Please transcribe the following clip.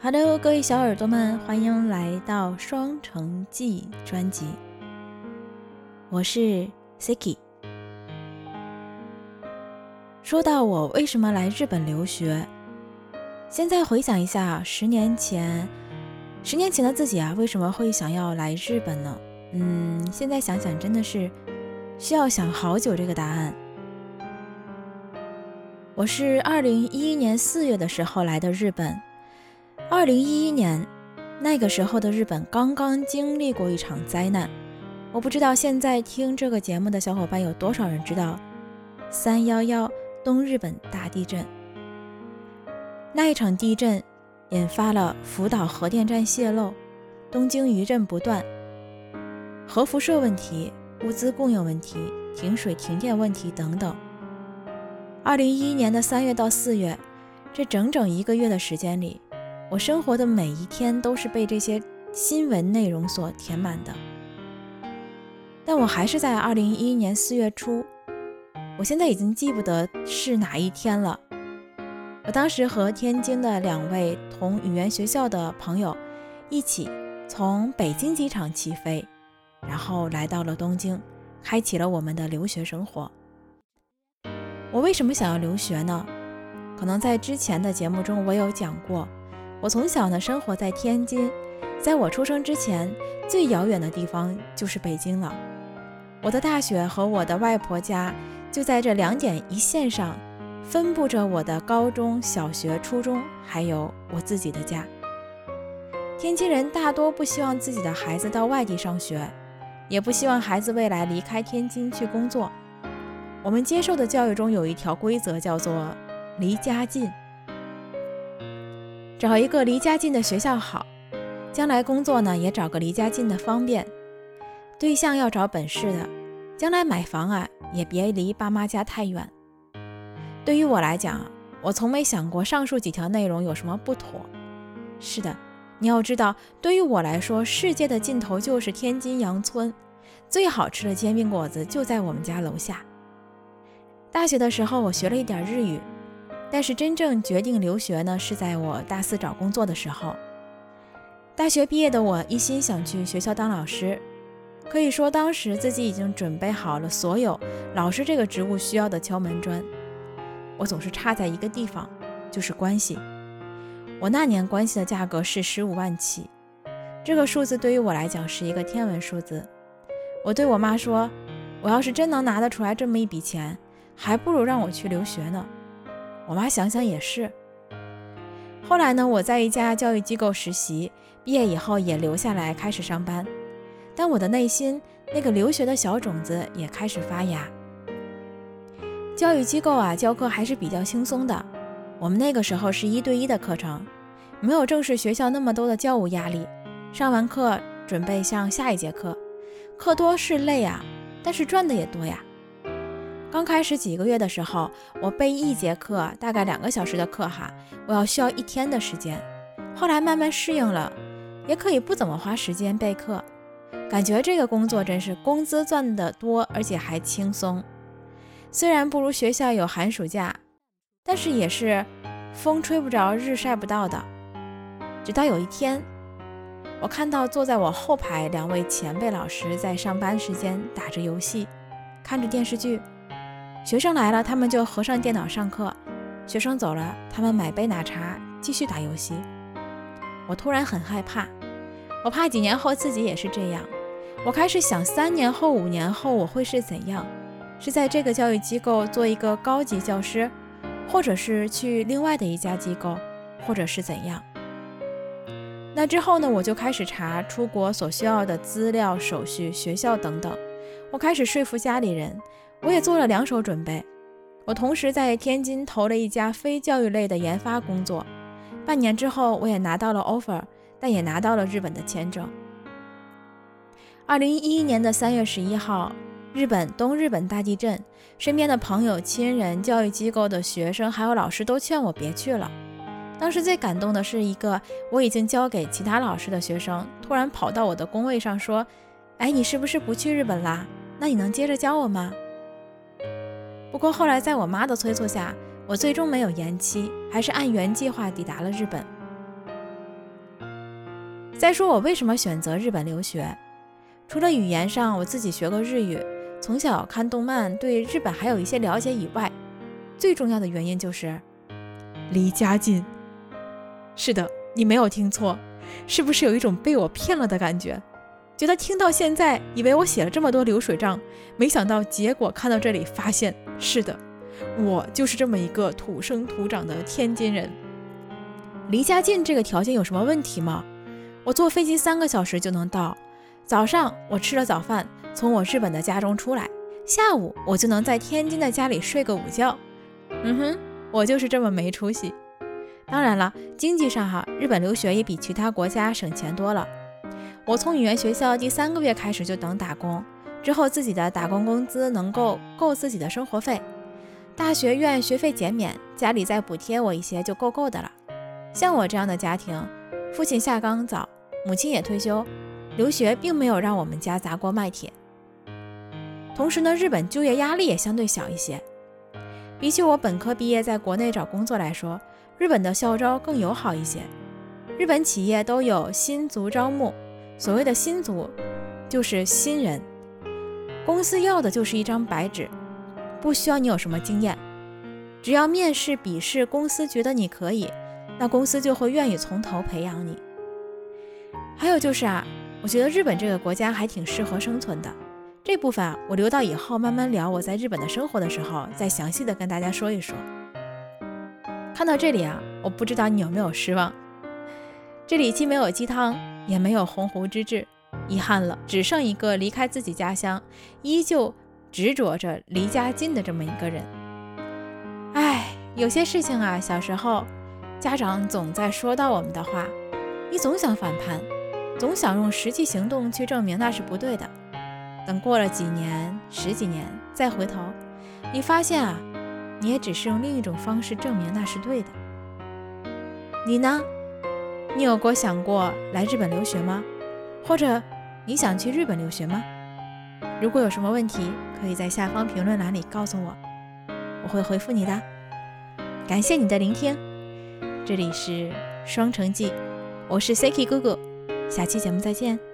Hello，各位小耳朵们，欢迎来到《双城记》专辑。我是 Siki。说到我为什么来日本留学，现在回想一下，十年前，十年前的自己啊，为什么会想要来日本呢？嗯，现在想想真的是需要想好久这个答案。我是二零一一年四月的时候来的日本。二零一一年，那个时候的日本刚刚经历过一场灾难。我不知道现在听这个节目的小伙伴有多少人知道三幺幺东日本大地震。那一场地震引发了福岛核电站泄漏、东京余震不断、核辐射问题、物资供应问题、停水停电问题等等。二零一一年的三月到四月，这整整一个月的时间里。我生活的每一天都是被这些新闻内容所填满的，但我还是在二零一一年四月初，我现在已经记不得是哪一天了。我当时和天津的两位同语言学校的朋友一起从北京机场起飞，然后来到了东京，开启了我们的留学生活。我为什么想要留学呢？可能在之前的节目中我有讲过。我从小呢生活在天津，在我出生之前，最遥远的地方就是北京了。我的大学和我的外婆家就在这两点一线上，分布着我的高中小学、初中，还有我自己的家。天津人大多不希望自己的孩子到外地上学，也不希望孩子未来离开天津去工作。我们接受的教育中有一条规则，叫做离家近。找一个离家近的学校好，将来工作呢也找个离家近的方便。对象要找本市的，将来买房啊也别离爸妈家太远。对于我来讲，我从没想过上述几条内容有什么不妥。是的，你要知道，对于我来说，世界的尽头就是天津杨村，最好吃的煎饼果子就在我们家楼下。大学的时候，我学了一点日语。但是真正决定留学呢，是在我大四找工作的时候。大学毕业的我一心想去学校当老师，可以说当时自己已经准备好了所有老师这个职务需要的敲门砖。我总是差在一个地方，就是关系。我那年关系的价格是十五万起，这个数字对于我来讲是一个天文数字。我对我妈说，我要是真能拿得出来这么一笔钱，还不如让我去留学呢。我妈想想也是。后来呢，我在一家教育机构实习，毕业以后也留下来开始上班。但我的内心那个留学的小种子也开始发芽。教育机构啊，教课还是比较轻松的。我们那个时候是一对一的课程，没有正式学校那么多的教务压力。上完课准备上下一节课，课多是累啊，但是赚的也多呀。刚开始几个月的时候，我备一节课大概两个小时的课哈，我要需要一天的时间。后来慢慢适应了，也可以不怎么花时间备课，感觉这个工作真是工资赚得多，而且还轻松。虽然不如学校有寒暑假，但是也是风吹不着，日晒不到的。直到有一天，我看到坐在我后排两位前辈老师在上班时间打着游戏，看着电视剧。学生来了，他们就合上电脑上课；学生走了，他们买杯奶茶继续打游戏。我突然很害怕，我怕几年后自己也是这样。我开始想，三年后、五年后我会是怎样？是在这个教育机构做一个高级教师，或者是去另外的一家机构，或者是怎样？那之后呢？我就开始查出国所需要的资料、手续、学校等等。我开始说服家里人。我也做了两手准备，我同时在天津投了一家非教育类的研发工作，半年之后我也拿到了 offer，但也拿到了日本的签证。二零一一年的三月十一号，日本东日本大地震，身边的朋友、亲人、教育机构的学生还有老师都劝我别去了。当时最感动的是一个我已经交给其他老师的学生，突然跑到我的工位上说：“哎，你是不是不去日本啦？那你能接着教我吗？”不过后来，在我妈的催促下，我最终没有延期，还是按原计划抵达了日本。再说我为什么选择日本留学？除了语言上我自己学过日语，从小看动漫，对日本还有一些了解以外，最重要的原因就是离家近。是的，你没有听错，是不是有一种被我骗了的感觉？觉得听到现在，以为我写了这么多流水账，没想到结果看到这里，发现是的，我就是这么一个土生土长的天津人。离家近这个条件有什么问题吗？我坐飞机三个小时就能到，早上我吃了早饭，从我日本的家中出来，下午我就能在天津的家里睡个午觉。嗯哼，我就是这么没出息。当然了，经济上哈，日本留学也比其他国家省钱多了。我从语言学校第三个月开始就等打工，之后自己的打工工资能够够自己的生活费。大学院学费减免，家里再补贴我一些就够够的了。像我这样的家庭，父亲下岗早，母亲也退休，留学并没有让我们家砸锅卖铁。同时呢，日本就业压力也相对小一些，比起我本科毕业在国内找工作来说，日本的校招更友好一些。日本企业都有新卒招募。所谓的新族，就是新人，公司要的就是一张白纸，不需要你有什么经验，只要面试、笔试，公司觉得你可以，那公司就会愿意从头培养你。还有就是啊，我觉得日本这个国家还挺适合生存的，这部分啊，我留到以后慢慢聊我在日本的生活的时候，再详细的跟大家说一说。看到这里啊，我不知道你有没有失望，这里既没有鸡汤。也没有鸿鹄之志，遗憾了，只剩一个离开自己家乡，依旧执着着离家近的这么一个人。唉，有些事情啊，小时候家长总在说到我们的话，你总想反叛，总想用实际行动去证明那是不对的。等过了几年、十几年，再回头，你发现啊，你也只是用另一种方式证明那是对的。你呢？你有过想过来日本留学吗？或者你想去日本留学吗？如果有什么问题，可以在下方评论栏里告诉我，我会回复你的。感谢你的聆听，这里是双城记，我是 Siki 哥哥，下期节目再见。